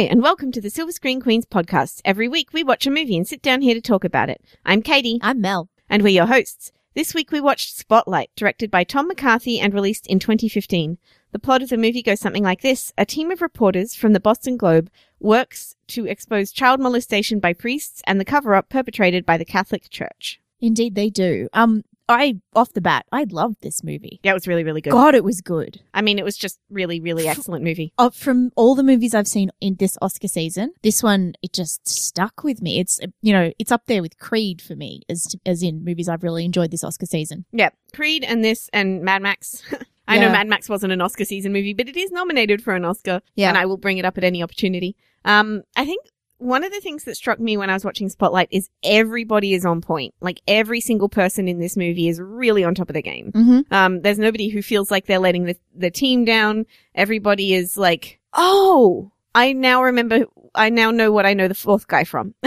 Hi, and welcome to the Silver Screen Queens podcast. Every week we watch a movie and sit down here to talk about it. I'm Katie, I'm Mel. and we're your hosts. This week we watched Spotlight, directed by Tom McCarthy and released in 2015. The plot of the movie goes something like this. A team of reporters from the Boston Globe works to expose child molestation by priests and the cover-up perpetrated by the Catholic Church. Indeed, they do. Um, I off the bat, I loved this movie. Yeah, it was really, really good. God, it was good. I mean, it was just really, really excellent movie. Uh, from all the movies I've seen in this Oscar season, this one it just stuck with me. It's uh, you know it's up there with Creed for me as as in movies I've really enjoyed this Oscar season. Yeah, Creed and this and Mad Max. I know Mad Max wasn't an Oscar season movie, but it is nominated for an Oscar. Yeah. And I will bring it up at any opportunity. Um, I think one of the things that struck me when I was watching Spotlight is everybody is on point. Like every single person in this movie is really on top of the game. Mm-hmm. Um, there's nobody who feels like they're letting the, the team down. Everybody is like, oh, I now remember, I now know what I know the fourth guy from.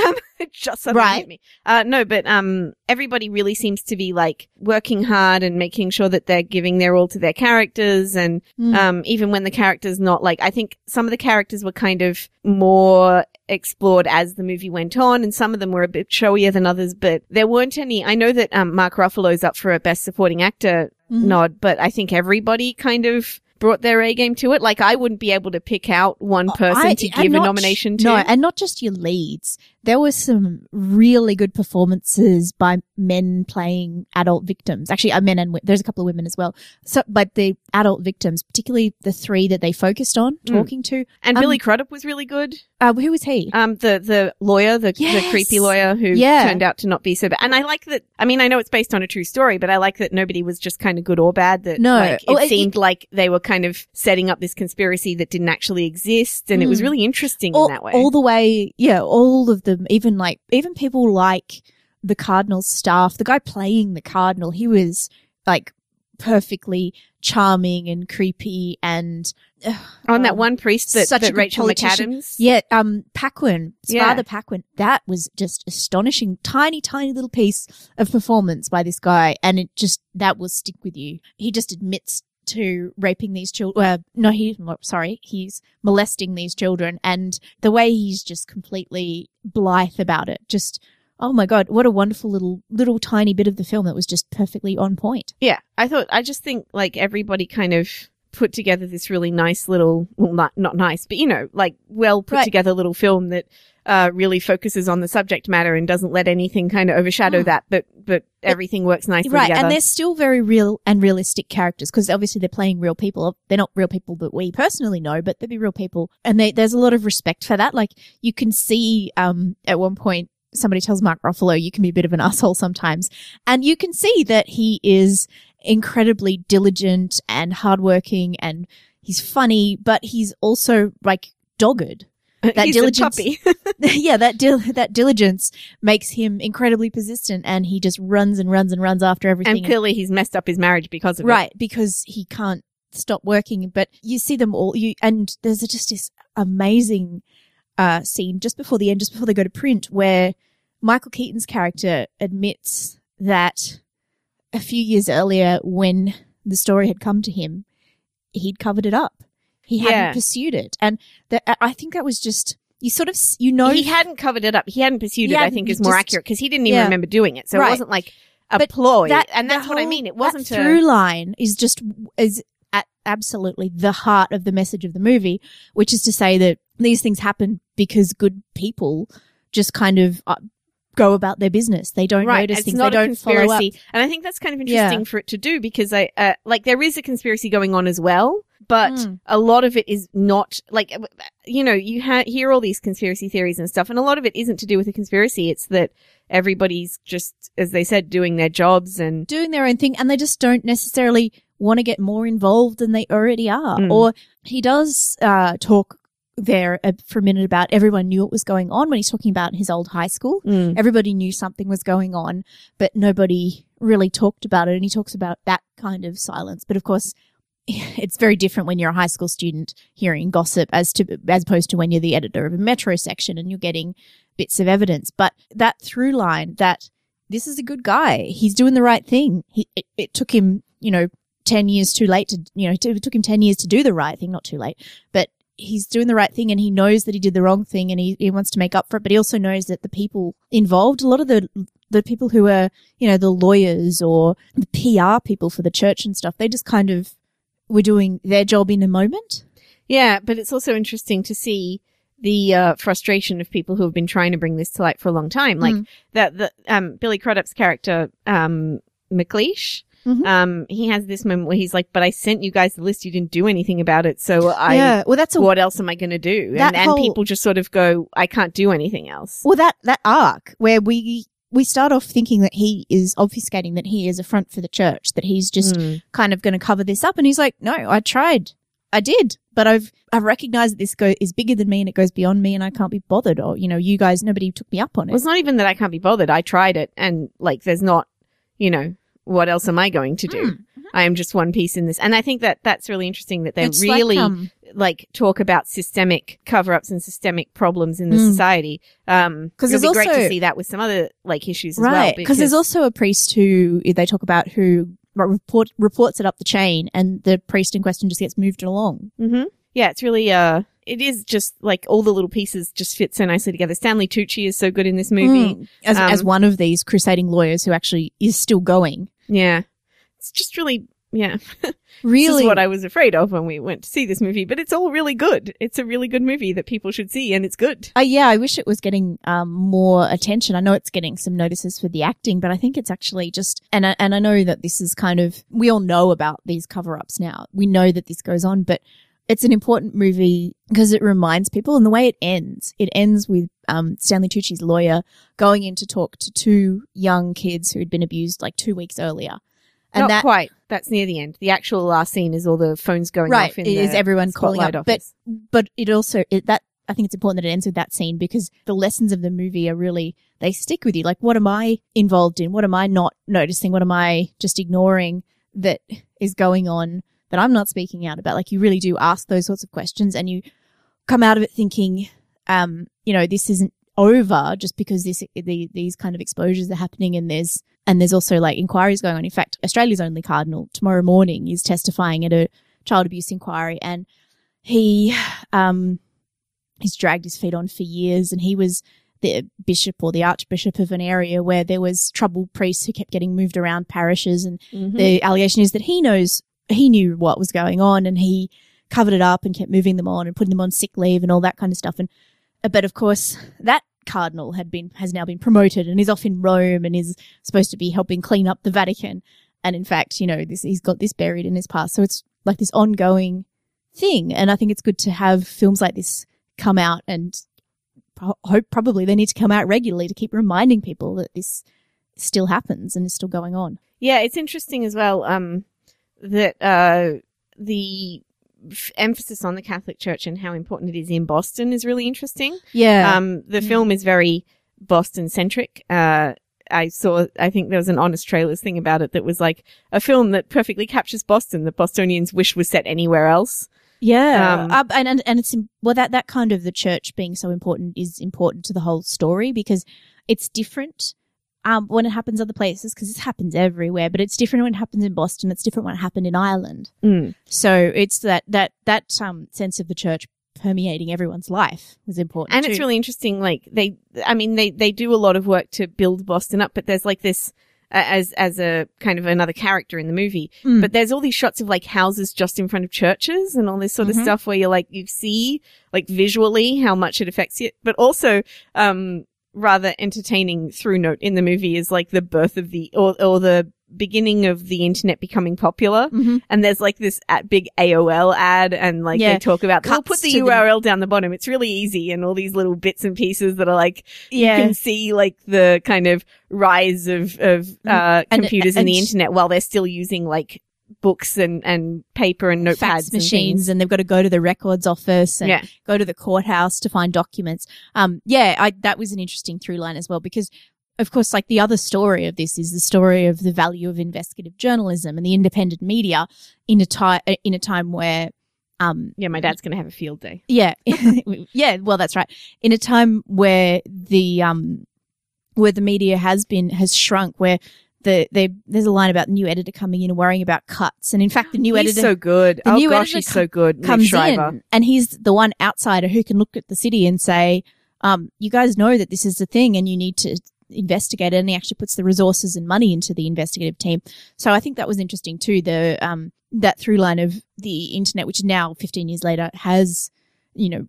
just suddenly Right. hit me. Uh, no, but, um, everybody really seems to be like working hard and making sure that they're giving their all to their characters. And, Mm. um, even when the character's not like, I think some of the characters were kind of more explored as the movie went on and some of them were a bit showier than others, but there weren't any. I know that, um, Mark Ruffalo's up for a best supporting actor Mhm. nod, but I think everybody kind of brought their A game to it. Like I wouldn't be able to pick out one person I- to give a nomination to. No, and not just your leads. There were some really good performances by men playing adult victims. Actually, uh, men and there's a couple of women as well. So, but the adult victims, particularly the three that they focused on Mm. talking to. and um, Billy Crudup was really good. Uh, who was he? Um, the the lawyer, the, the creepy lawyer who Yeah. turned out to not be so bad. And I like that. I mean, I know it's based on a true story, but I like that nobody was just kind of good or bad. That No. like, it Oh, it- seemed like they were kind of setting up this conspiracy that didn't actually exist, and it was Mm. really interesting all, in that way. all the way, yeah, all of them, even like, even people like the Cardinal's staff, the guy playing the Cardinal, he was like perfectly charming and creepy and, ugh, on that um, one priest that, such a that Rachel politician. McAdams. yeah, um, Paquin, Yeah. Father Paquin, that was just astonishing. Tiny, tiny little piece of performance by this guy. And it just, that will stick with you. He just admits to raping these children. Uh, no, he, sorry, he's molesting these children. And the way he's just completely blithe about it, just, oh my God, what a wonderful little, little tiny bit of the film that was just perfectly on point. Yeah, I thought I just think like everybody kind of put together this really nice little well not not nice, but you know, like well put Right. together little film that uh really focuses on the subject matter and doesn't let anything kind of overshadow Mm. that, but but everything works nicely Right. together. And they're still very real and realistic characters because obviously they're playing real people. They're not real people that we personally know, but they'd be real people. And they, there's a lot of respect for that. Like you can see, um, at one point, somebody tells Mark Ruffalo, you can be a bit of an asshole sometimes. And you can see that he is incredibly diligent and hardworking and he's funny, but he's also like dogged. That He's diligence- yeah, that dil- that diligence makes him incredibly persistent, and he just runs and runs and runs after everything. and clearly he's messed up his marriage because of it. right, because he can't stop working. But you see them all, you and there's just this amazing uh, scene just before the end, just before they go to print, where Michael Keaton's character admits that a few years earlier, when the story had come to him, he'd covered it up. He Yeah. hadn't pursued it, and that I think that was just you sort of you know He hadn't covered it up. He hadn't pursued He it, I hadn't- think is more just- accurate because he didn't even Yeah. remember doing it. So it wasn't like a But ploy. that- and that's what I mean. It wasn't a, through line is just is at absolutely the heart of the message of the movie, which is to say that these things happen because good people just kind of uh, go about their business. They don't right. notice it's things. not They don't follow up. conspiracy, and I think that's kind of interesting Yeah. for it to do because I uh, like there is a conspiracy going on as well, but Mm. a lot of it is not like uh, you know you ha- hear all these conspiracy theories and stuff, and a lot of it isn't to do with a conspiracy. It's that everybody's just, as they said, doing their jobs and doing their own thing and they just don't necessarily want to get more involved than they already are. Mm. Or he does uh, talk there uh, for a minute about everyone knew what was going on when he's talking about his old high school. Mm. Everybody knew something was going on, but nobody really talked about it. And he talks about that kind of silence. But of course, it's very different when you're a high school student hearing gossip as to as opposed to when you're the editor of a metro section and you're getting bits of evidence. But that through line that this is a good guy, he's doing the right thing. He it, it took him, you know, ten years too late to you know it took him ten years to do the right thing, not too late, but he's doing the right thing and he knows that he did the wrong thing and he, he wants to make up for it, but he also knows that the people involved, a lot of the the people who are, you know, the lawyers or the PR people for the church and stuff, they just kind of were doing their job in a moment. Yeah, but it's also interesting to see the uh, frustration of people who have been trying to bring this to light for a long time. Like Mm. that, the um, Billy Crudup's character, um, MacLeish. Mhm. Um, he has this moment where he's like, "But I sent you guys the list. You didn't do anything about it. So I, yeah, well, that's a what else am I going to do?" And, and people just sort of go, "I can't do anything else." Well, that that arc where we we start off thinking that he is obfuscating, that he is a front for the church, that he's just Mm. kind of going to cover this up, and he's like, "No, I tried, I did, but I've I've recognized that this go is bigger than me and it goes beyond me, and I can't be bothered. Or you know, you guys, nobody took me up on it. Well, it. it's not even that I can't be bothered. I tried it, and like, there's not, you know, what else am I going to do? Mm. I am just one piece in this, and I think that that's really interesting that they It's really like, um, like talk about systemic cover-ups and systemic problems in the Mm. society. Um, 'Cause it'll there's be great to see that with some other like issues as well. right because there's also a priest who they talk about who report reports it up the chain, and the priest in question just gets moved along. hmm yeah, it's really uh, it is just like all the little pieces just fit so nicely together. Stanley Tucci is so good in this movie. Mm. as Um, as one of these crusading lawyers who actually is still going. Yeah, it's just really. Yeah, Really, this is what I was afraid of when we went to see this movie, but it's all really good. It's a really good movie that people should see, and it's good. Uh, yeah, I wish it was getting um, more attention. I know it's getting some notices for the acting, but I think it's actually just and I, and I know that this is kind of we all know about these cover ups now. We know that this goes on, but it's an important movie because it reminds people. And the way it ends, it ends with um, Stanley Tucci's lawyer going in to talk to two young kids who had been abused like two weeks earlier, and Not that quite. That's near the end. The actual last scene is all the phones going Right, off. In it is everyone calling up, but- but it also it, that I think it's important that it ends with that scene because the lessons of the movie are really they stick with you. Like, what am I involved in? What am I not noticing? What am I just ignoring that is going on that I'm not speaking out about? Like, you really do ask those sorts of questions, and you come out of it thinking, um, you know, this isn't over just because this the, these kind of exposures are happening, and there's and there's also like inquiries going on. In fact, Australia's only cardinal tomorrow morning is testifying at a child abuse inquiry, and he um he's dragged his feet on for years and he was the bishop or the archbishop of an area where there was troubled priests who kept getting moved around parishes and Mhm. the allegation is that he knows he knew what was going on and he covered it up and kept moving them on and putting them on sick leave and all that kind of stuff. And uh, but of course that cardinal had been has now been promoted and is off in Rome and is supposed to be helping clean up the Vatican. And in fact you know this he's got this buried in his past. So it's like this ongoing thing. And I think it's good to have films like this come out and hope probably they need to come out regularly to keep reminding people that this still happens and is still going on. Yeah, it's interesting as well um, that uh, the f- emphasis on the Catholic Church and how important it is in Boston is really interesting. Yeah. Um, the Mm. film is very Boston centric. Uh, I saw, I think there was an honest trailers thing about it that was like a film that perfectly captures Boston that Bostonians wish was set anywhere else. Yeah, Um, uh, and, and and it's well that that kind of the church being so important is important to the whole story because it's different um, when it happens other places because this happens everywhere, but it's different when it happens in Boston. It's different when it happened in Ireland. Mm. So it's that that that um, sense of the church permeating everyone's life was important, And it's really interesting. Like they, I mean, they, they do a lot of work to build Boston up, but there's like this, as, as a kind of another character in the movie, Mm. but there's all these shots of like houses just in front of churches and all this sort Mhm. of stuff where you're like, you see like visually how much it affects you, but also, um, rather entertaining through note in the movie is like the birth of the, or, or the beginning of the internet becoming popular. Mhm. And there's like this at big AOL ad and like Yeah. they talk about, we'll put the to the- URL down the bottom. It's really easy and all these little bits and pieces that are like, yeah. you can see like the kind of rise of, of, uh, Mm. And- computers and the internet while they're still using like books and, and paper and notepads fax machines things. and, they've got to go to the records office and Yeah. go to the courthouse to find documents. Um, yeah, I, that was an interesting through line as well because of course, like the other story of this is the story of the value of investigative journalism and the independent media in a time, in a time where, um, Yeah, my dad's going to have a field day. yeah, yeah, well, that's right. In a time where the, um, where the media has been, has shrunk, where the, the there's a line about the new editor coming in and worrying about cuts, and in fact, the new he's editor so good. the oh new gosh, editor he's so good. Comes in, and he's the one outsider who can look at the city and say, um, "You guys know that this is the thing, and you need to." investigate it and he actually puts the resources and money into the investigative team so i think that was interesting too the um that through line of the internet which now 15 years later has you know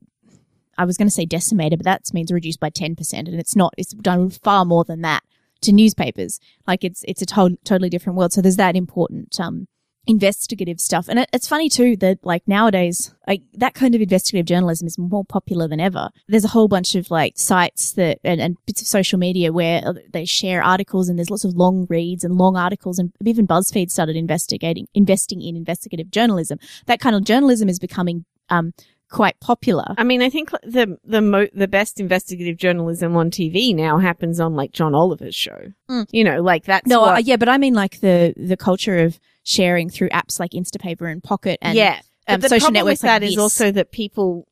i was going to say decimated but that means reduced by 10% and it's not it's done far more than that to newspapers. Like it's it's a to- totally different world. So there's that important um investigative stuff. And it, it's funny too that like nowadays like that kind of investigative journalism is more popular than ever. There's a whole bunch of like sites that and, and bits of social media where uh, they share articles and there's lots of long reads and long articles and even buzzfeed started investigating investing in investigative journalism. That kind of journalism is becoming um quite popular I mean, I think the the mo- the best investigative journalism on TV now happens on like John Oliver's show. Mm. You know, like that's no what- uh, yeah but i mean like the the culture of sharing through apps like instapaper and pocket and yeah. um, the social problem networks with that like is also that people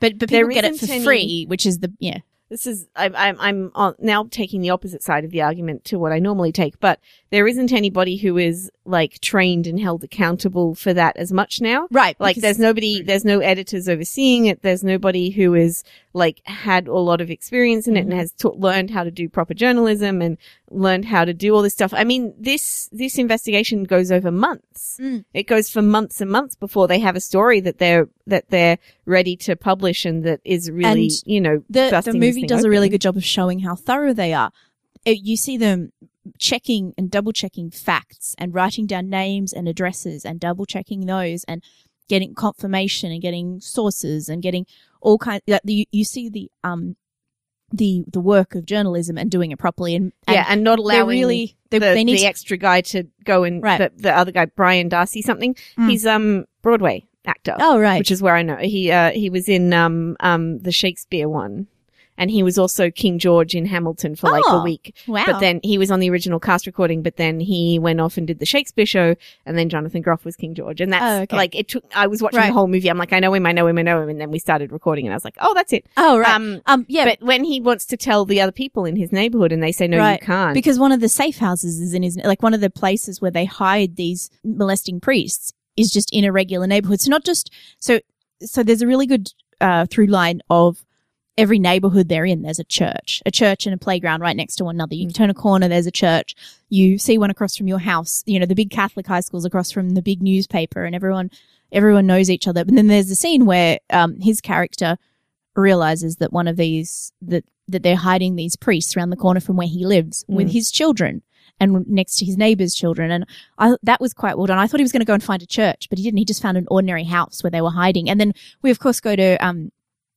but but people get it for any- free which is the yeah this is I, I'm I'm on, now taking the opposite side of the argument to what I normally take, but there isn't anybody who is like trained and held accountable for that as much now. right Like because- there's nobody, there's no editors overseeing it. There's nobody who is like had a lot of experience in it Mm-hmm. and has ta- learned how to do proper journalism and learned how to do all this stuff. I mean, this, this investigation goes over months. Mm. It goes for months and months before they have a story that they're, that they're ready to publish and that is really, And you know, the, the movie does a really good job of showing how thorough they are. It, you see them checking and double checking facts and writing down names and addresses and double checking those and getting confirmation and getting sources and getting all kinds. Like you, you see the um the the work of journalism and doing it properly and, and yeah, and not they're allowing really they, the, they need the extra guy to go and Right. the, the other guy, Brian d'Arcy something. Mm. He's um Broadway actor. oh right which is where I know he uh, he was in um um the Shakespeare one, and he was also King George in Hamilton for like a Oh, week. wow But then he was on the original cast recording, but then he went off and did the Shakespeare show, and then Jonathan Groff was King George, and that's Oh, okay. like it took. I was watching Right. the whole movie. I'm like, I know him, I know him, I know him, and then we started recording, and I was like, oh, that's it. oh right Um, um yeah but when he wants to tell the other people in his neighborhood, and they say no, Right. you can't, because one of the safe houses is in his like one of the places where they hide these molesting priests is just in a regular neighborhood. So not just so so there's a really good uh, through line of every neighborhood they're in. There's a church, a church and a playground right next to one another. You Mm. turn a corner, there's a church. You see one across from your house. You know the big Catholic high schools across from the big newspaper, and everyone everyone knows each other. But then there's a scene where um, his character realizes that one of these that that they're hiding these priests around the corner from where he lives with Mm. his children and next to his neighbor's children and I that was quite well done. I thought he was going to go and find a church, but he didn't. He just found an ordinary house where they were hiding. And then we of course go to um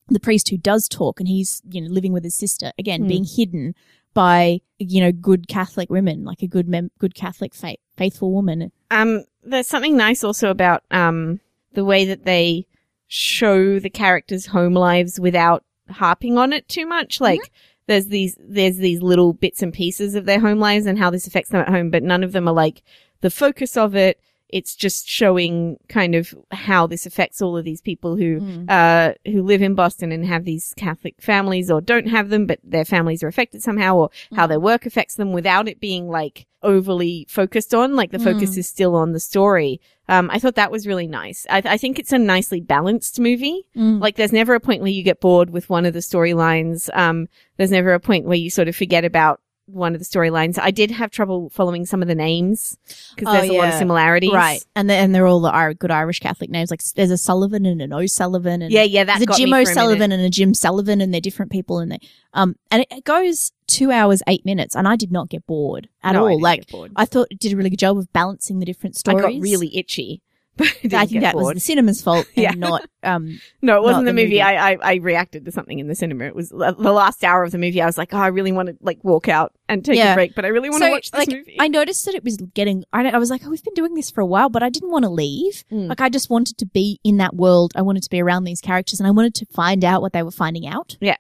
the priest who does talk and he's you know living with his sister again Hmm. being hidden by you know good Catholic women like a good mem- good Catholic faith faithful woman. Um, there's something nice also about um the way that they show the characters' home lives without harping on it too much. Like there's these there's these little bits and pieces of their home lives and how this affects them at home, but none of them are like the focus of it. It's just showing kind of how this affects all of these people who Mm. uh, who live in Boston and have these Catholic families or don't have them, but their families are affected somehow or how Mm. their work affects them without it being like overly focused on. Like the focus Mm. is still on the story. Um, I thought that was really nice. I, I think it's a nicely balanced movie. Mm. Like there's never a point where you get bored with one of the storylines. Um, there's never a point where you sort of forget about one of the storylines. I did have trouble following some of the names because Oh, there's a lot of similarities. Right, and the, and they're all the good Irish Catholic names. Like there's a Sullivan and an O'Sullivan, and Yeah, yeah, that there's a Jim a O'Sullivan and a Jim Sullivan, and they're different people, and they um and it, goes two hours eight minutes, and I did not get bored at No, all. didn't like. I thought it did a really good job of balancing the different stories. I got really itchy. But I, think that was the cinema's fault, and Yeah. not um. No, it wasn't the the movie. movie. I, I I reacted to something in the cinema. It was the the last hour of the movie. I was like, oh, I really want to like walk out and take Yeah. a break, but I really want to So, watch this like, movie. I noticed that it was getting. I, I was like, oh, we've been doing this for a while, but I didn't want to leave. Mm. Like, I just wanted to be in that world. I wanted to be around these characters, and I wanted to find out what they were finding out. Yeah.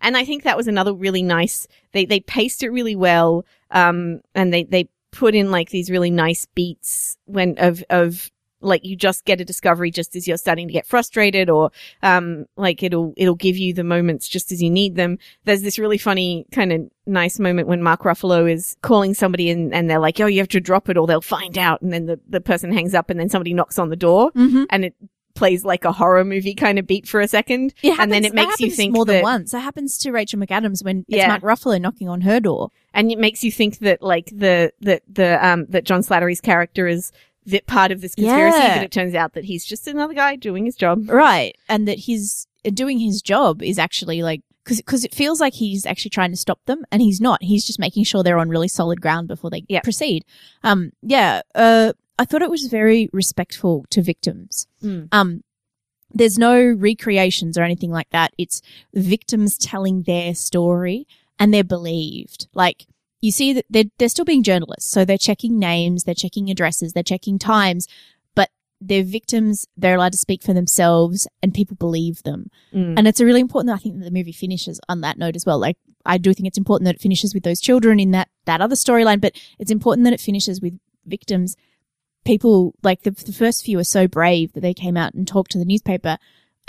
And I think that was another really nice. They they paced it really well. Um, and they they put in like these really nice beats when of of like you just get a discovery just as you're starting to get frustrated or um like it'll it'll give you the moments just as you need them there's this really funny kind of nice moment when mark ruffalo is calling somebody and, and they're like oh you have to drop it or they'll find out and then the, the person hangs up and then somebody knocks on the door Mm-hmm. and it plays like a horror movie kind of beat for a second and then it makes you think more that, than once. it happens to Rachel McAdams when it's Yeah. Mark Ruffalo knocking on her door. and it makes you think that like the that the um that John Slattery's character is that part of this conspiracy, Yeah. but it turns out that he's just another guy doing his job. Right. And that he's uh, doing his job is actually like, cause, cause it feels like he's actually trying to stop them and he's not. He's just making sure they're on really solid ground before they proceed. Um, yeah, uh, I thought it was very respectful to victims. Mm. Um, there's no recreations or anything like that. It's victims telling their story and they're believed. Like, you see that they're, they're still being journalists. So they're checking names, they're checking addresses, they're checking times, but they're victims. They're allowed to speak for themselves and people believe them. Mm. And it's a really important, I think that the movie finishes on that note as well. Like, I do think it's important that it finishes with those children in that, that other storyline, but it's important that it finishes with victims. People, like the, the first few are so brave that they came out and talked to the newspaper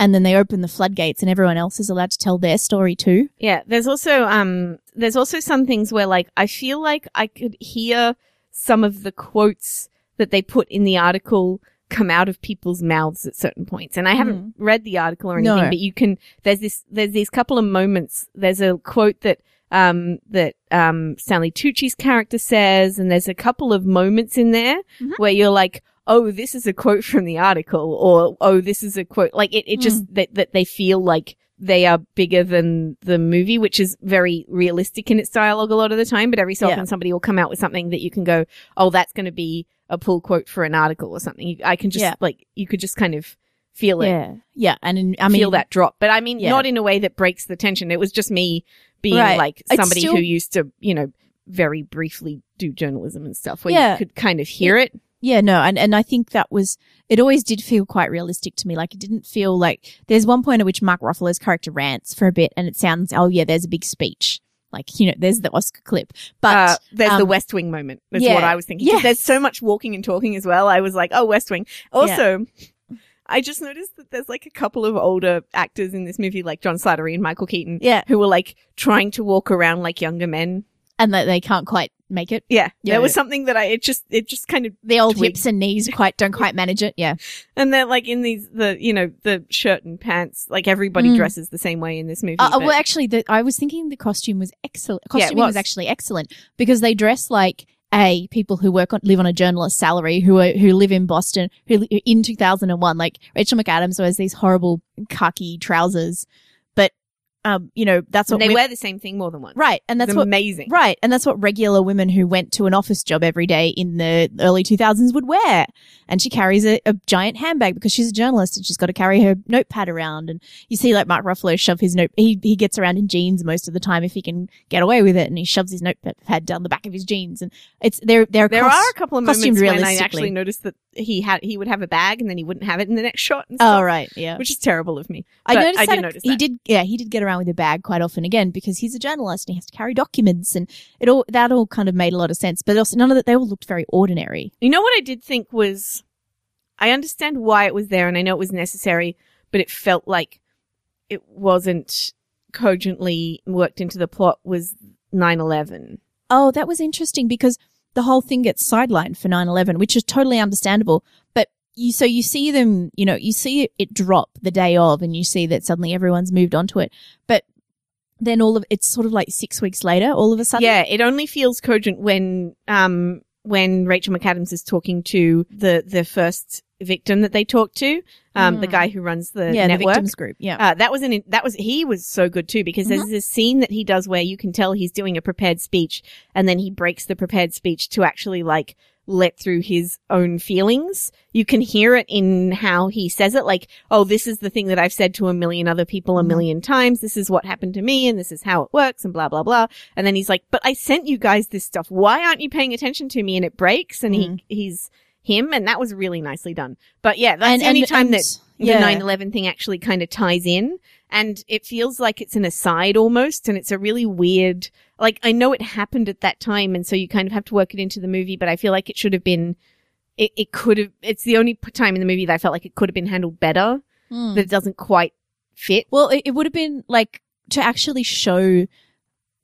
and then they open the floodgates and everyone else is allowed to tell their story too. Yeah, there's also um there's also some things where like I feel like I could hear some of the quotes that they put in the article come out of people's mouths at certain points. And I haven't read the article or anything, No. but you can there's this there's these couple of moments. There's a quote that um that um Stanley Tucci's character says and there's a couple of moments in there Mhm. where you're like Oh, this is a quote from the article, or oh, this is a quote. Like it, it just hmm. that that they feel like they are bigger than the movie, which is very realistic in its dialogue a lot of the time. But every so Yeah. often somebody will come out with something that you can go, oh, that's going to be a pull quote for an article or something. I can just Yeah. like, you could just kind of feel it, Yeah. Yeah. And in, I mean, feel that drop. But I mean, Yeah. not in a way that breaks the tension. It was just me being Right. like somebody still- who used to, you know, very briefly do journalism and stuff where you could kind of hear it. Yeah, no, and, and I think that was, it always did feel quite realistic to me. Like it didn't feel like, there's one point at which Mark Ruffalo's character rants for a bit and it sounds, oh yeah, there's a big speech. Like, you know, there's the Oscar clip. But, uh, there's the um, West Wing moment. That's yeah. what I was thinking. Yes. There's so much walking and talking as well. I was like, oh, West Wing. Also, I just noticed that there's like a couple of older actors in this movie, like John Slattery and Michael Keaton, yeah, who were like trying to walk around like younger men. And that they can't quite make it. Yeah, Yeah. there was something that I it just it just kind of The old hips and knees quite, don't quite manage it. Yeah. and they're like in these the you know the shirt and pants like everybody Mm. dresses the same way in this movie. Uh, uh, but- well, actually, the, I was thinking the costume was excellent. Yeah, was. was. actually excellent because they dress like a people who work on live on a journalist salary who are who live in Boston who in 2001 like Rachel McAdams wears these horrible khaki trousers um you know that's what and they we- wear the same thing more than once. right and that's it's what amazing. Right. And that's what regular women who went to an office job every day in the early 2000s would wear. And she carries a, a giant handbag because she's a journalist and she's got to carry her notepad around. And you see like Mark Ruffalo shove his note, he, he gets around in jeans most of the time if he can get away with it. And he shoves his notepad down the back of his jeans. And it's, they're, they're, There cos- are a couple of moments when I actually noticed that he had he would have a bag and then he wouldn't have it in the next shot. And stuff, Oh, right. Yeah. which is terrible of me. I noticed I that did notice he did. Yeah, he did get around with a bag quite often again because he's a journalist and he has to carry documents, and it all that all kind of made a lot of sense. But also, none of that they all looked very ordinary. You know what I did think was, I understand why it was there, and I know it was necessary, but it felt like it wasn't cogently worked into the plot. Was 9-11. Oh, that was interesting because the whole thing gets sidelined for 9-11, which is totally understandable. But you, so you see them, you know, you see it, drop the day of and you see that suddenly everyone's moved on to it. But then all of, it's sort of like six weeks later, all of a sudden. Yeah, it only feels cogent when um when Rachel McAdams is talking to the the first victim that they talked to, um the Mm. guy who runs the Yeah, the network. victims group. Yeah. Uh, that was an that was he was so good too because there's this scene that he does where you can tell he's doing a prepared speech and then he breaks the prepared speech to actually like let through his own feelings. You can hear it in how he says it, like, "Oh, this is the thing that I've said to a million other people a Mhm. million times. This is what happened to me, and this is how it works, and blah blah blah." And then he's like, "But I sent you guys this stuff. Why aren't you paying attention to me?" And it breaks, and Mhm. he he's him, and that was really nicely done. But yeah, that's And- the only and- time and- that the yeah. 9-11 thing actually kind of ties in and it feels like it's an aside almost and it's a really weird like i know it happened at that time and so you kind of have to work it into the movie but i feel like it should have been it, it could have. It's the only time in the movie that I felt like it could have been handled better. Hmm. That it doesn't quite fit. Well, it, it would have been like to actually show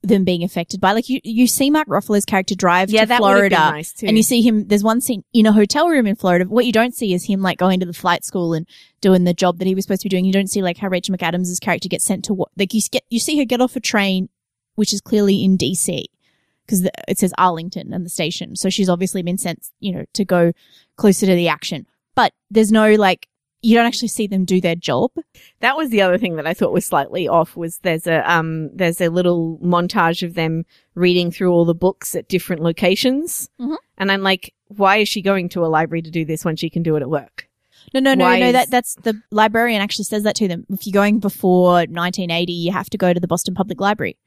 them being affected by like you you see Mark Ruffalo's character drive yeah, to that would have Florida nice too. and you see him there's one scene in a hotel room in Florida. What you don't see is him like going to the flight school and doing the job that he was supposed to be doing. You don't see like how Rachel McAdams' character gets sent to what like you get you see her get off a train which is clearly in DC because it says Arlington and the station. So she's obviously been sent, you know, to go closer to the action. But there's no like you don't actually see them do their job. That was the other thing that I thought was slightly off was there's a um there's a little montage of them reading through all the books at different locations. Mhm. And I'm like, why is she going to a library to do this when she can do it at work? No, no, no, Why no. is- That that's the librarian actually says that to them. If you're going before 1980, you have to go to the Boston Public Library.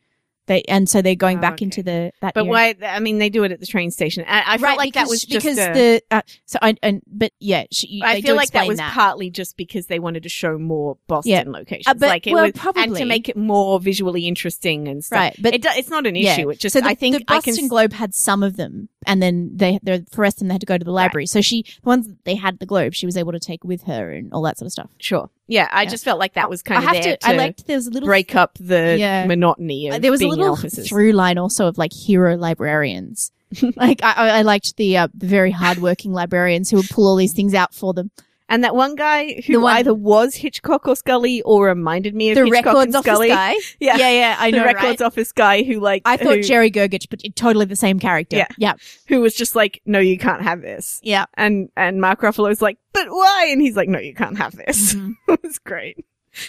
They and so they're going Oh, back okay. into the that. But era. why? I mean, they do it at the train station. I, I felt right, like that was just because a- the uh, so I and but yeah, she, I feel like that was partly just because they wanted to show more Boston Yeah. locations, Uh, but- like it well, was, and probably. to make it more visually interesting and stuff. right, but it it's not an yeah. issue. It just so the, I think the Boston can. Globe had some of them, and then they the for rest of them they had to go to the library. So she the ones that they had the Globe, she was able to take with her and all that sort of stuff. Sure. Yeah, I Yeah. just felt like that was kind I of have there to, I liked there was a little break up the Yeah. monotony of Uh, there was a little officers. through line also of like hero librarians. like I, I I liked the uh, the very hardworking librarians who would pull all these things out for them. And that one guy who one- either was Hitchcock or Scully or reminded me of The Hitchcock records and office Scully. guy. Yeah. yeah, yeah. I the know, records right? office guy who like I thought who, Jerry Gergich, but totally the same character. Yeah. yeah, who was just like, no, you can't have this. yeah. And and Mark Ruffalo's like, but why? And he's like, no, you can't have this. Mhm. it was great.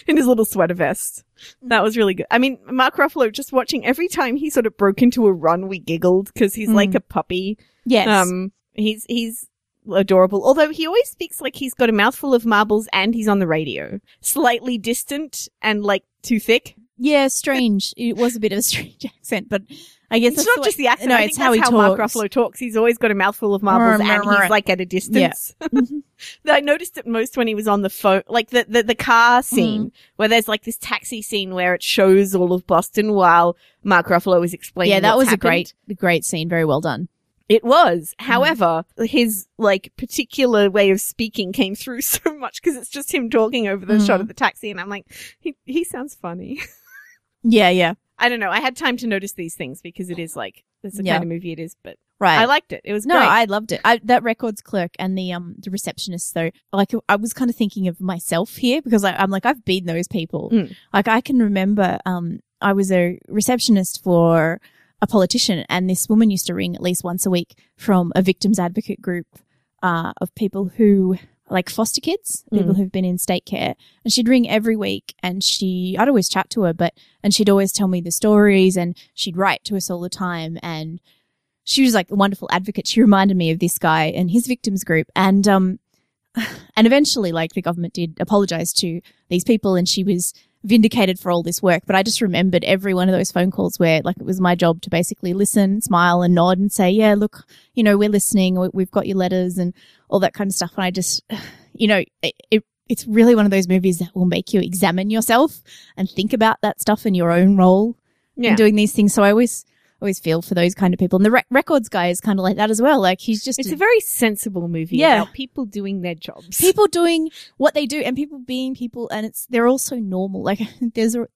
In his little sweater vest. That was really good. I mean, Mark Ruffalo, just watching every time he sort of broke into a run, we giggled because he's Mm. like a puppy. Yes. Um, he's, he's adorable. Although he always speaks like he's got a mouthful of marbles and he's on the radio. Slightly distant and like too thick. yeah, strange. It was a bit of a strange accent, but I guess It's not the just way- the accent. No, it's how he how talks. Mark Ruffalo talks. He's always got a mouthful of marbles Murr, and he's like at a distance. Mhm. I noticed it most when he was on the phone, like the, the, the car Mm-hmm. scene where there's like this taxi scene where it shows all of Boston while Mark Ruffalo is explaining. yeah, that was a great, a great scene. Very well done. It was. Mm. However, his like particular way of speaking came through so much because it's just him talking over the Mhm. shot of the taxi, and I'm like, he he sounds funny. Yeah, yeah. I don't know. I had time to notice these things because it is like that's the Yeah. kind of movie it is. But Right. I liked it. It was No, great. I loved it. I, that records clerk and the um the receptionist though, like I was kind of thinking of myself here because I, I'm like I've been those people. Mm. Like I can remember, um, I was a receptionist for a politician, and this woman used to ring at least once a week from a victims advocate group uh, of people who like foster kids, people Mm. who've been in state care, and she'd ring every week, and she I'd always chat to her, but and she'd always tell me the stories, and she'd write to us all the time, and she was like a wonderful advocate. She reminded me of this guy and his victims group. And, um, and eventually, like the government did apologize to these people and she was vindicated for all this work. But I just remembered every one of those phone calls where like it was my job to basically listen, smile and nod and say, yeah, look, you know, we're listening. we- We've got your letters and all that kind of stuff. And I just, you know, it, it it's really one of those movies that will make you examine yourself and think about that stuff in your own role yeah. in doing these things. So I always always feel for those kind of people. And the rec- records guy is kind of like that as well. Like he's just It's a very sensible movie Yeah. about people doing their jobs. people doing what they do and people being people, and it's they're all so normal. Like there's a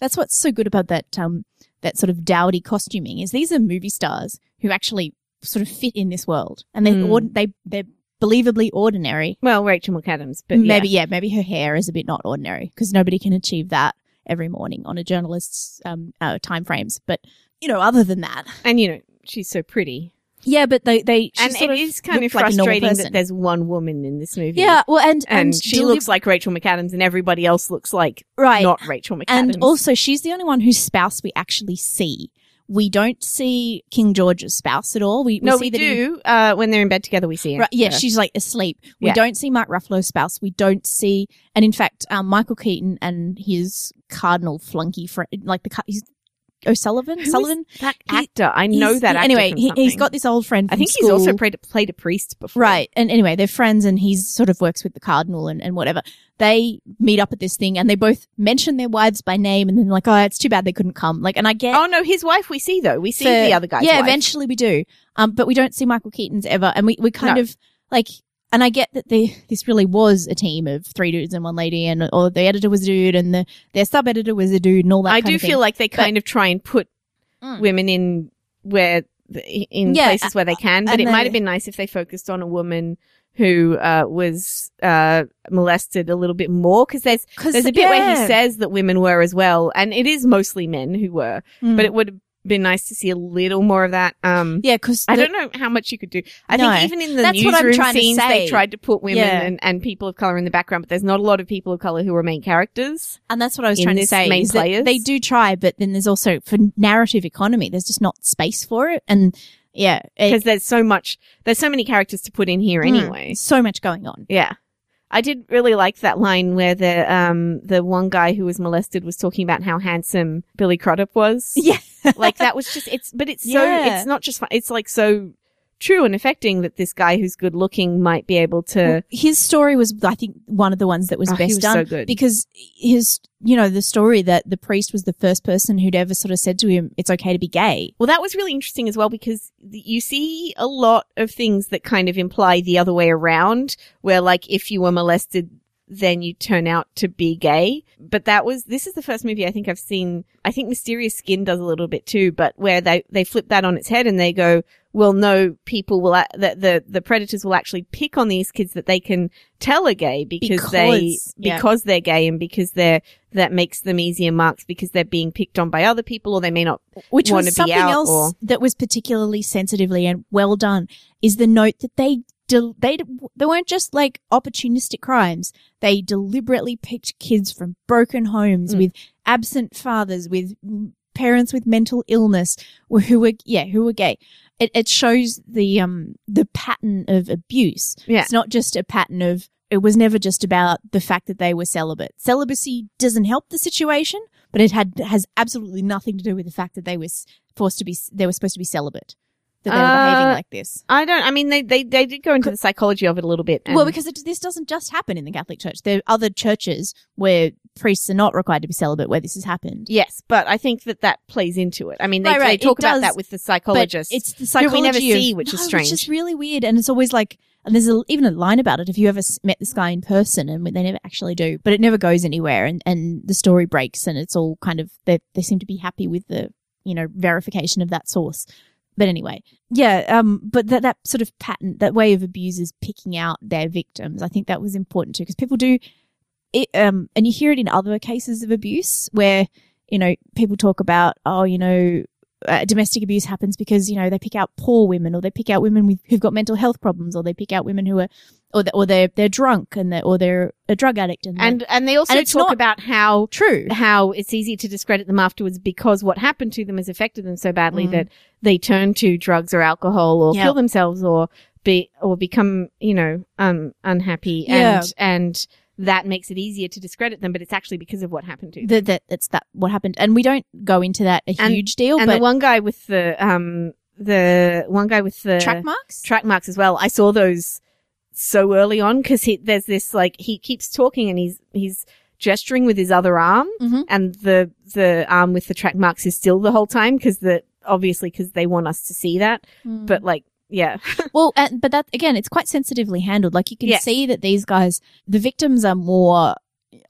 that's what's so good about that um that sort of dowdy costuming is these are movie stars who actually sort of fit in this world, and they Mm. ord- they they're believably ordinary. well, Rachel McAdams, but maybe yeah. yeah. maybe her hair is a bit not ordinary because nobody can achieve that every morning on a journalist's um uh, time frames. But you know, other than that, and you know she's so pretty, Yeah, but they they she and sort it is kind of looked like frustrating that there's one woman in this movie. yeah, well, and and, she deli- looks like Rachel McAdams, and everybody else looks like right, not Rachel McAdams. and also she's the only one whose spouse we actually see. We don't see King George's spouse at all. We, we no, we that he- do. uh, when they're in bed together, we see her. Right, yeah, she's like asleep. We Yeah. don't see Mark Ruffalo's spouse. We don't see, and in fact, um, Michael Keaton and his cardinal flunky friend, like the he's O'Sullivan, Who is Sullivan. that actor. I know that. Actor anyway, he, he's something. got this old friend. I think he's also played a, played a priest before. Right. And anyway, they're friends and he's sort of works with the cardinal and, and whatever. They meet up at this thing and they both mention their wives by name and then like, oh, it's too bad they couldn't come. Like, and I get. Oh no, his wife we see though. We see for- the other guy. Yeah, wife. eventually we do. Um, but we don't see Michael Keaton's ever. And we, we kind No. of, like, and I get that they, this really was a team of three dudes and one lady and, or the editor was a dude and the, their sub editor was a dude and all that I do of thing. feel like they kind of try and put Mm. women in where in Yeah, places where they can, but it the- might have been nice if they focused on a woman who uh, was uh, molested a little bit more because there's Cause, there's a bit where he says that women were as well, and it is mostly men who were, Mm. but it would have been nice to see a little more of that. Um, yeah, because I don't know how much you could do. I No. think even in the That's what I'm newsroom scenes, they tried to put women Yeah. and, and people of color in the background, but there's not a lot of people of color who are main characters. And that's what I was trying to say. main players. They do try, but then there's also for narrative economy, there's just not space for it. And yeah, Because there's so much, there's so many characters to put in here mm, anyway. so much going on. Yeah. I did really like that line where the um the one guy who was molested was talking about how handsome Billy Crudup was. Yeah. like that was just it's but it's so Yeah. it's not just it's like so true and affecting that this guy who's good looking might be able to His story was, I think, one of the ones that was Oh, best was done so good. because his, you know, the story that the priest was the first person who'd ever sort of said to him, "It's okay to be gay." Well, that was really interesting as well because you see a lot of things that kind of imply the other way around, where like if you were molested, then you turn out to be gay. But that was, this is the first movie I think I've seen, I think Mysterious Skin does a little bit too, but where they, they flip that on its head and they go, well, no, people will, a- the, the, the predators will actually pick on these kids that they can tell are gay because, they, Because, yeah. because they're gay and because they're, that makes them easier marks because they're being picked on by other people or they may not Which wanna was be something out else or- that was particularly sensitively and well done is the note that they del- they they weren't just like opportunistic crimes. They deliberately picked kids from broken homes Mm. with absent fathers, with parents with mental illness, who were yeah who were gay. It, it shows the um the pattern of abuse. Yeah. It's not just a pattern of. It was never just about the fact that they were celibate. Celibacy doesn't help the situation, but it had has absolutely nothing to do with the fact that they were forced to be they were supposed to be celibate. That they were behaving Uh, like this. I don't. I mean, they they they did go into the psychology of it a little bit. Well, because it, this doesn't just happen in the Catholic Church. There are other churches where priests are not required to be celibate where this has happened. yes, but I think that that plays into it. I mean, they, Right, they talk it about does, that with the psychologist. it's the psychology we never of- see, which is No, strange. Which is really weird, and it's always like, and there's a, even a line about it. If you ever met this guy in person, and they never actually do, but it never goes anywhere, and and the story breaks, and it's all kind of they they seem to be happy with the you know verification of that source. But anyway, yeah, um, but that that sort of pattern, that way of abusers picking out their victims, I think that was important too, because people do it, um, and you hear it in other cases of abuse where you know people talk about, oh, you know, uh, domestic abuse happens because you know they pick out poor women or they pick out women with who've got mental health problems or they pick out women who are or they, or they're they're drunk and they or they're a drug addict and, and and they also and it's talk not- about how true how it's easy to discredit them afterwards because what happened to them has affected them so badly Mm. that they turn to drugs or alcohol or Yeah. kill themselves or be or become you know um unhappy Yeah. and and that makes it easier to discredit them but it's actually because of what happened to them that that's that what happened and we don't go into that a And- huge deal and but the one guy with the um the one guy with the track marks track marks as well. I saw those so early on because he there's this like he keeps talking and he's he's gesturing with his other arm Mhm. and the the arm with the track marks is still the whole time because the obviously because they want us to see that. Mm. But like yeah, well and, but that again it's quite sensitively handled like you can Yes. see that these guys the victims are more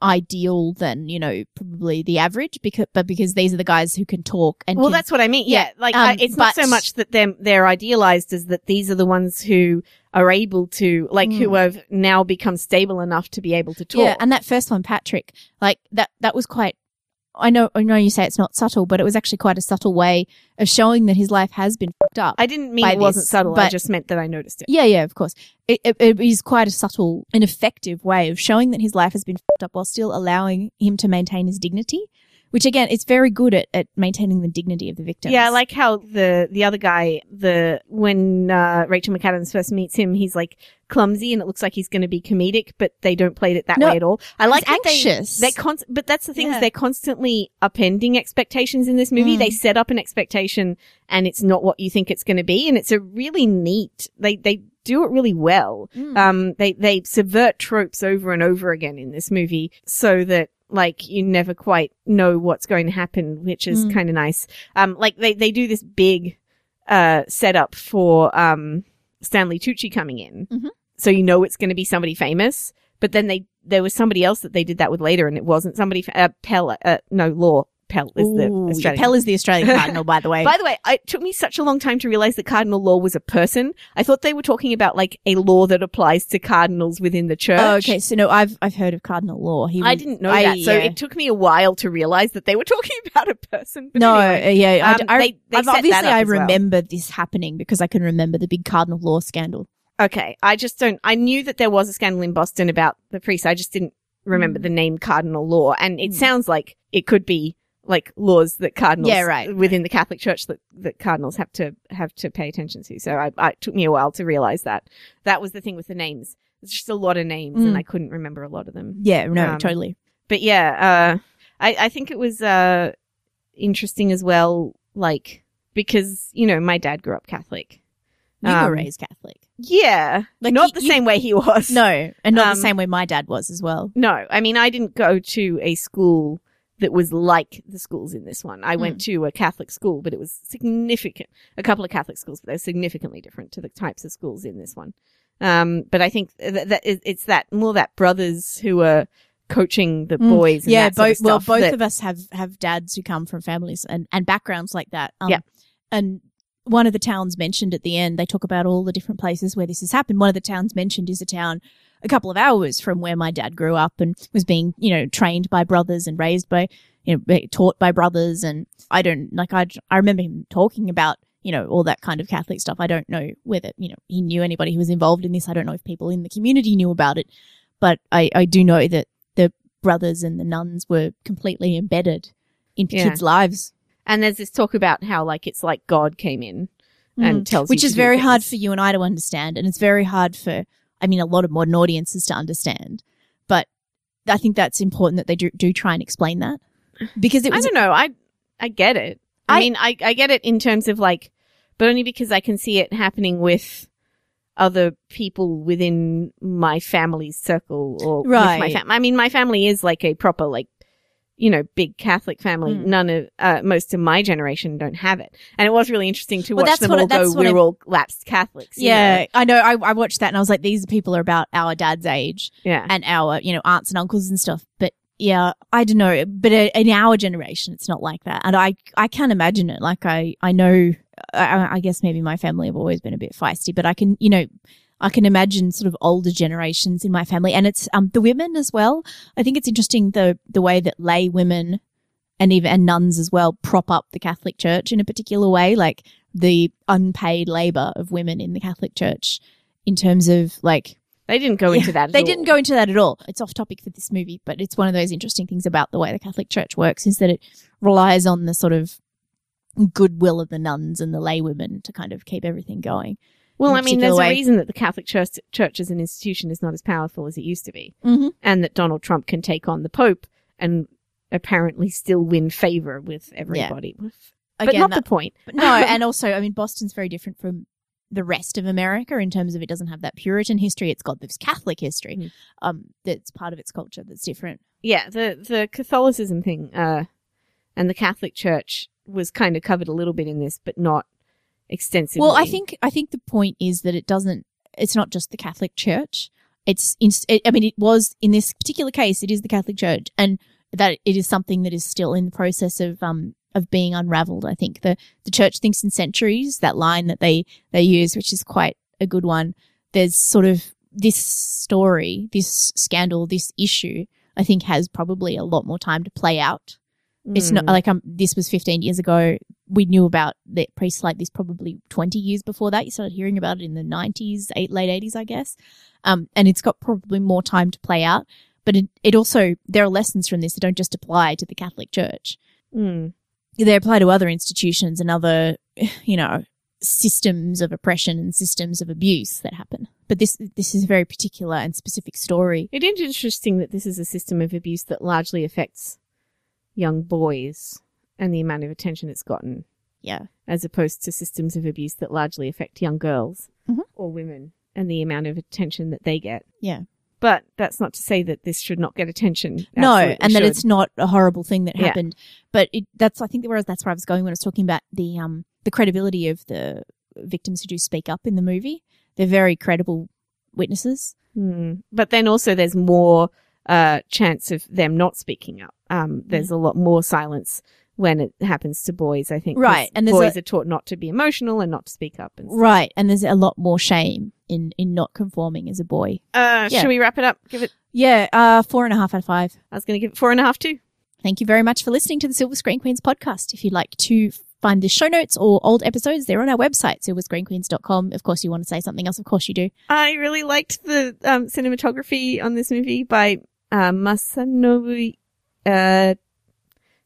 ideal than you know probably the average because but because these are the guys who can talk and well can- that's what I mean. Yeah, Yeah, like um, I, it's not so much that they're they're idealized as that these are the ones who are able to like who Mm. have now become stable enough to be able to talk. Yeah, and that first one, Patrick, like that that was quite I know I know you say it's not subtle, but it was actually quite a subtle way of showing that his life has been fucked up. I didn't mean it wasn't this, subtle. I just meant that I noticed it. yeah, yeah, of course. It, it, it is quite a subtle and effective way of showing that his life has been fucked up while still allowing him to maintain his dignity. Which again, it's very good at, at maintaining the dignity of the victims. Yeah, I like how the the other guy, the when uh, Rachel McAdams first meets him, he's like clumsy and it looks like he's going to be comedic, but they don't play it that No, way at all. I like that anxious. They, they con- but that's the thing Yeah. is they're constantly upending expectations in this movie. Mm. They set up an expectation and it's not what you think it's going to be, and it's a really neat. They they do it really well. Mm. Um, they they subvert tropes over and over again in this movie, so that like you never quite know what's going to happen, which is Mm. kind of nice. Um, like they they do this big uh setup for um Stanley Tucci coming in. Mhm. so you know it's going to be somebody famous. But then they there was somebody else that they did that with later, and it wasn't somebody. fa- Uh, Pell, uh, no, Law Pell is the Ooh, yeah, Australian. Pell is the Australian cardinal, by the way. By the way, it took me such a long time to realize that Cardinal Law was a person. I thought they were talking about like a law that applies to cardinals within the church. Oh, okay, so no, I've I've heard of Cardinal Law. He I didn't know I- that, so yeah. it took me a while to realize that they were talking about a person. But No, anyway. uh, yeah, Um, I, they- they I've obviously I as well. remember this happening because I can remember the big Cardinal Law scandal. Okay, I just don't. I knew that there was a scandal in Boston about the priest. I just didn't remember Mm. the name Cardinal Law, and it Mm. sounds like it could be like laws that cardinals, Yeah, right, within the Catholic Church that that cardinals have to have to pay attention to. So I, I it took me a while to realize that that was the thing with the names. It's just a lot of names, Mm. and I couldn't remember a lot of them. Yeah, no, Um, totally. But yeah, uh, I I think it was uh interesting as well, like because you know my dad grew up Catholic. You um, were raised Catholic. Yeah, Like, not you- the you- same way he was. No, and not Um, the same way my dad was as well. No, I mean, I didn't go to a school that was like the schools in this one. I went to a Catholic school, but it was significant. A couple of Catholic schools, but they're significantly different to the types of schools in this one. Um, but I think that, that it's that more that brothers who are coaching the Mm. boys. And yeah, that sort both of well, both that- of us have have dads who come from families and and backgrounds like that. Um, Yeah. and one of the towns mentioned at the end, they talk about all the different places where this has happened. One of the towns mentioned is a town a couple of hours from where my dad grew up and was being, you know, trained by brothers and raised by, you know, taught by brothers. And I don't like I I remember him talking about. You know, all that kind of Catholic stuff. I don't know whether, you know, he knew anybody who was involved in this. I don't know if people in the community knew about it, but I, I do know that the brothers and the nuns were completely embedded in Yeah. kids' lives. And there's this talk about how like it's like God came in and Mm. tells Which is very hard for you and I to understand. And it's very hard for, I mean, a lot of modern audiences to understand. But I think that's important that they do, do try and explain that. Because it was. I don't know. I I get it. I, I- mean, I I get it in terms of like, but only because I can see it happening with other people within my family's circle or with my family. I mean, my family is like a proper like, you know, big Catholic family. Mm. None of uh, most of my generation don't have it, and it was really interesting to Well, watch that's them all go. that's what We're I- all lapsed Catholics. you yeah, know? I know. I, I watched that and I was like, these people are about our dad's age yeah. and our, you know, aunts and uncles and stuff. But yeah, I don't know. But uh, in our generation, it's not like that. And I, I can't imagine it. Like I, I know, I, I guess maybe my family have always been a bit feisty, but I can, you know, I can imagine sort of older generations in my family and it's, um, the women as well. I think it's interesting the, the way that lay women and even, and nuns as well prop up the Catholic Church in a particular way, like the unpaid labor of women in the Catholic Church in terms of like, They didn't go into that. at they all. didn't go into that at all. It's off topic for this movie, but it's one of those interesting things about the way the Catholic Church works is that it relies on the sort of goodwill of the nuns and the laywomen to kind of keep everything going. Well, I mean, there's particular a reason that the Catholic Church, Church as an institution is not as powerful as it used to be. Mm-hmm. and that Donald Trump can take on the Pope and apparently still win favor with everybody. But Again, not that- the point. but no, and also, I mean, Boston's very different from the rest of America in terms of it doesn't have that Puritan history. It's got this Catholic history. Mm. Um, that's part of its culture that's different. Yeah, the the Catholicism thing, uh, and the Catholic Church was kind of covered a little bit in this, but not extensively. Well, I think I think the point is that it doesn't. It's not just the Catholic Church. It's. In, it, I mean, it was in this particular case. It is the Catholic Church, and that it is something that is still in the process of um of being unraveled. I think the the church thinks in centuries. That line that they they use, which is quite a good one. There's sort of this story, this scandal, this issue. I think has probably a lot more time to play out. It's not Mm. like um this was 15 years ago. We knew about the priests like this probably 20 years before that. You started hearing about it in the 90s, eight, late 80s, I guess. Um, and it's got probably more time to play out. But it, it also there are lessons from this that don't just apply to the Catholic Church. Mm. They apply to other institutions and other, you know, systems of oppression and systems of abuse that happen. But this this is a very particular and specific story. It is interesting that this is a system of abuse that largely affects young boys and the amount of attention it's gotten, Yeah. as opposed to systems of abuse that largely affect young girls Mhm. or women and the amount of attention that they get. Yeah. But that's not to say that this should not get attention. No, and that it's not a horrible thing that Yeah. happened. But it, that's I think where that's where I was going when I was talking about the um the credibility of the victims who do speak up in the movie. They're very credible witnesses. Hmm. But then also there's more uh, chance of them not speaking up. Um, there's a lot more silence when it happens to boys, I think. Right, and boys a- are taught not to be emotional and not to speak up. And. Right. And there's a lot more shame in, in not conforming as a boy. Uh, Yeah. Should we wrap it up? Give it. Yeah. Uh, four and a half out of five. I was going to give it four and a half too. Thank you very much for listening to the Silver Screen Queens podcast. If you'd like to find the show notes or old episodes, they're on our website, silverscreenqueens.com. Of course, you want to say something else. Of course you do. I really liked the um, cinematography on this movie by uh, Masanobu uh,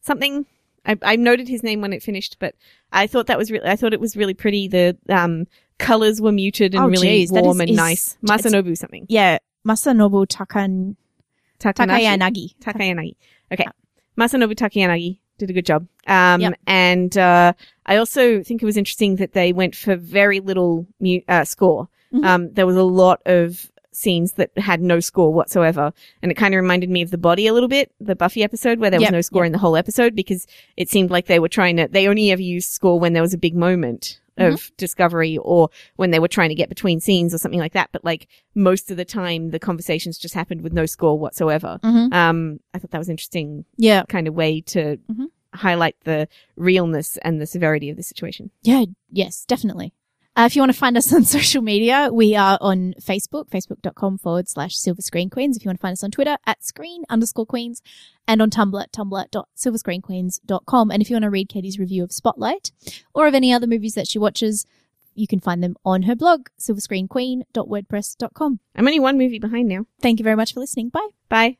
something. I, I noted his name when it finished, but I thought that was really. I thought it was really pretty. The um, colors were muted and Oh, really geez, warm is- and is- nice. Masanobu something. Yeah. Masanobu Takan-? Takayanagi. Takayanagi. Okay. Masanobu Takayanagi did a good job. Um, Yep. and, uh, I also think it was interesting that they went for very little mu- uh, score. Mhm. Um, there was a lot of scenes that had no score whatsoever. And it kind of reminded me of the body a little bit, the Buffy episode where there was Yep, no score in the whole episode because it seemed like they were trying to, they only ever used score when there was a big moment Mm-hmm. of discovery or when they were trying to get between scenes or something like that. But like most of the time, the conversations just happened with no score whatsoever. Mhm. Um, I thought that was interesting Yeah. kind of way to Mhm. highlight the realness and the severity of the situation. Yeah, yes, definitely. Uh, if you want to find us on social media, we are on Facebook, facebook.com forward slash silver screen queens. If you want to find us on Twitter, at screen underscore queens, and on Tumblr, tumblr.silverscreenqueens.com. And if you want to read Katie's review of Spotlight or of any other movies that she watches, you can find them on her blog, silverscreenqueen.wordpress.com. I'm only one movie behind now. Thank you very much for listening. Bye. Bye.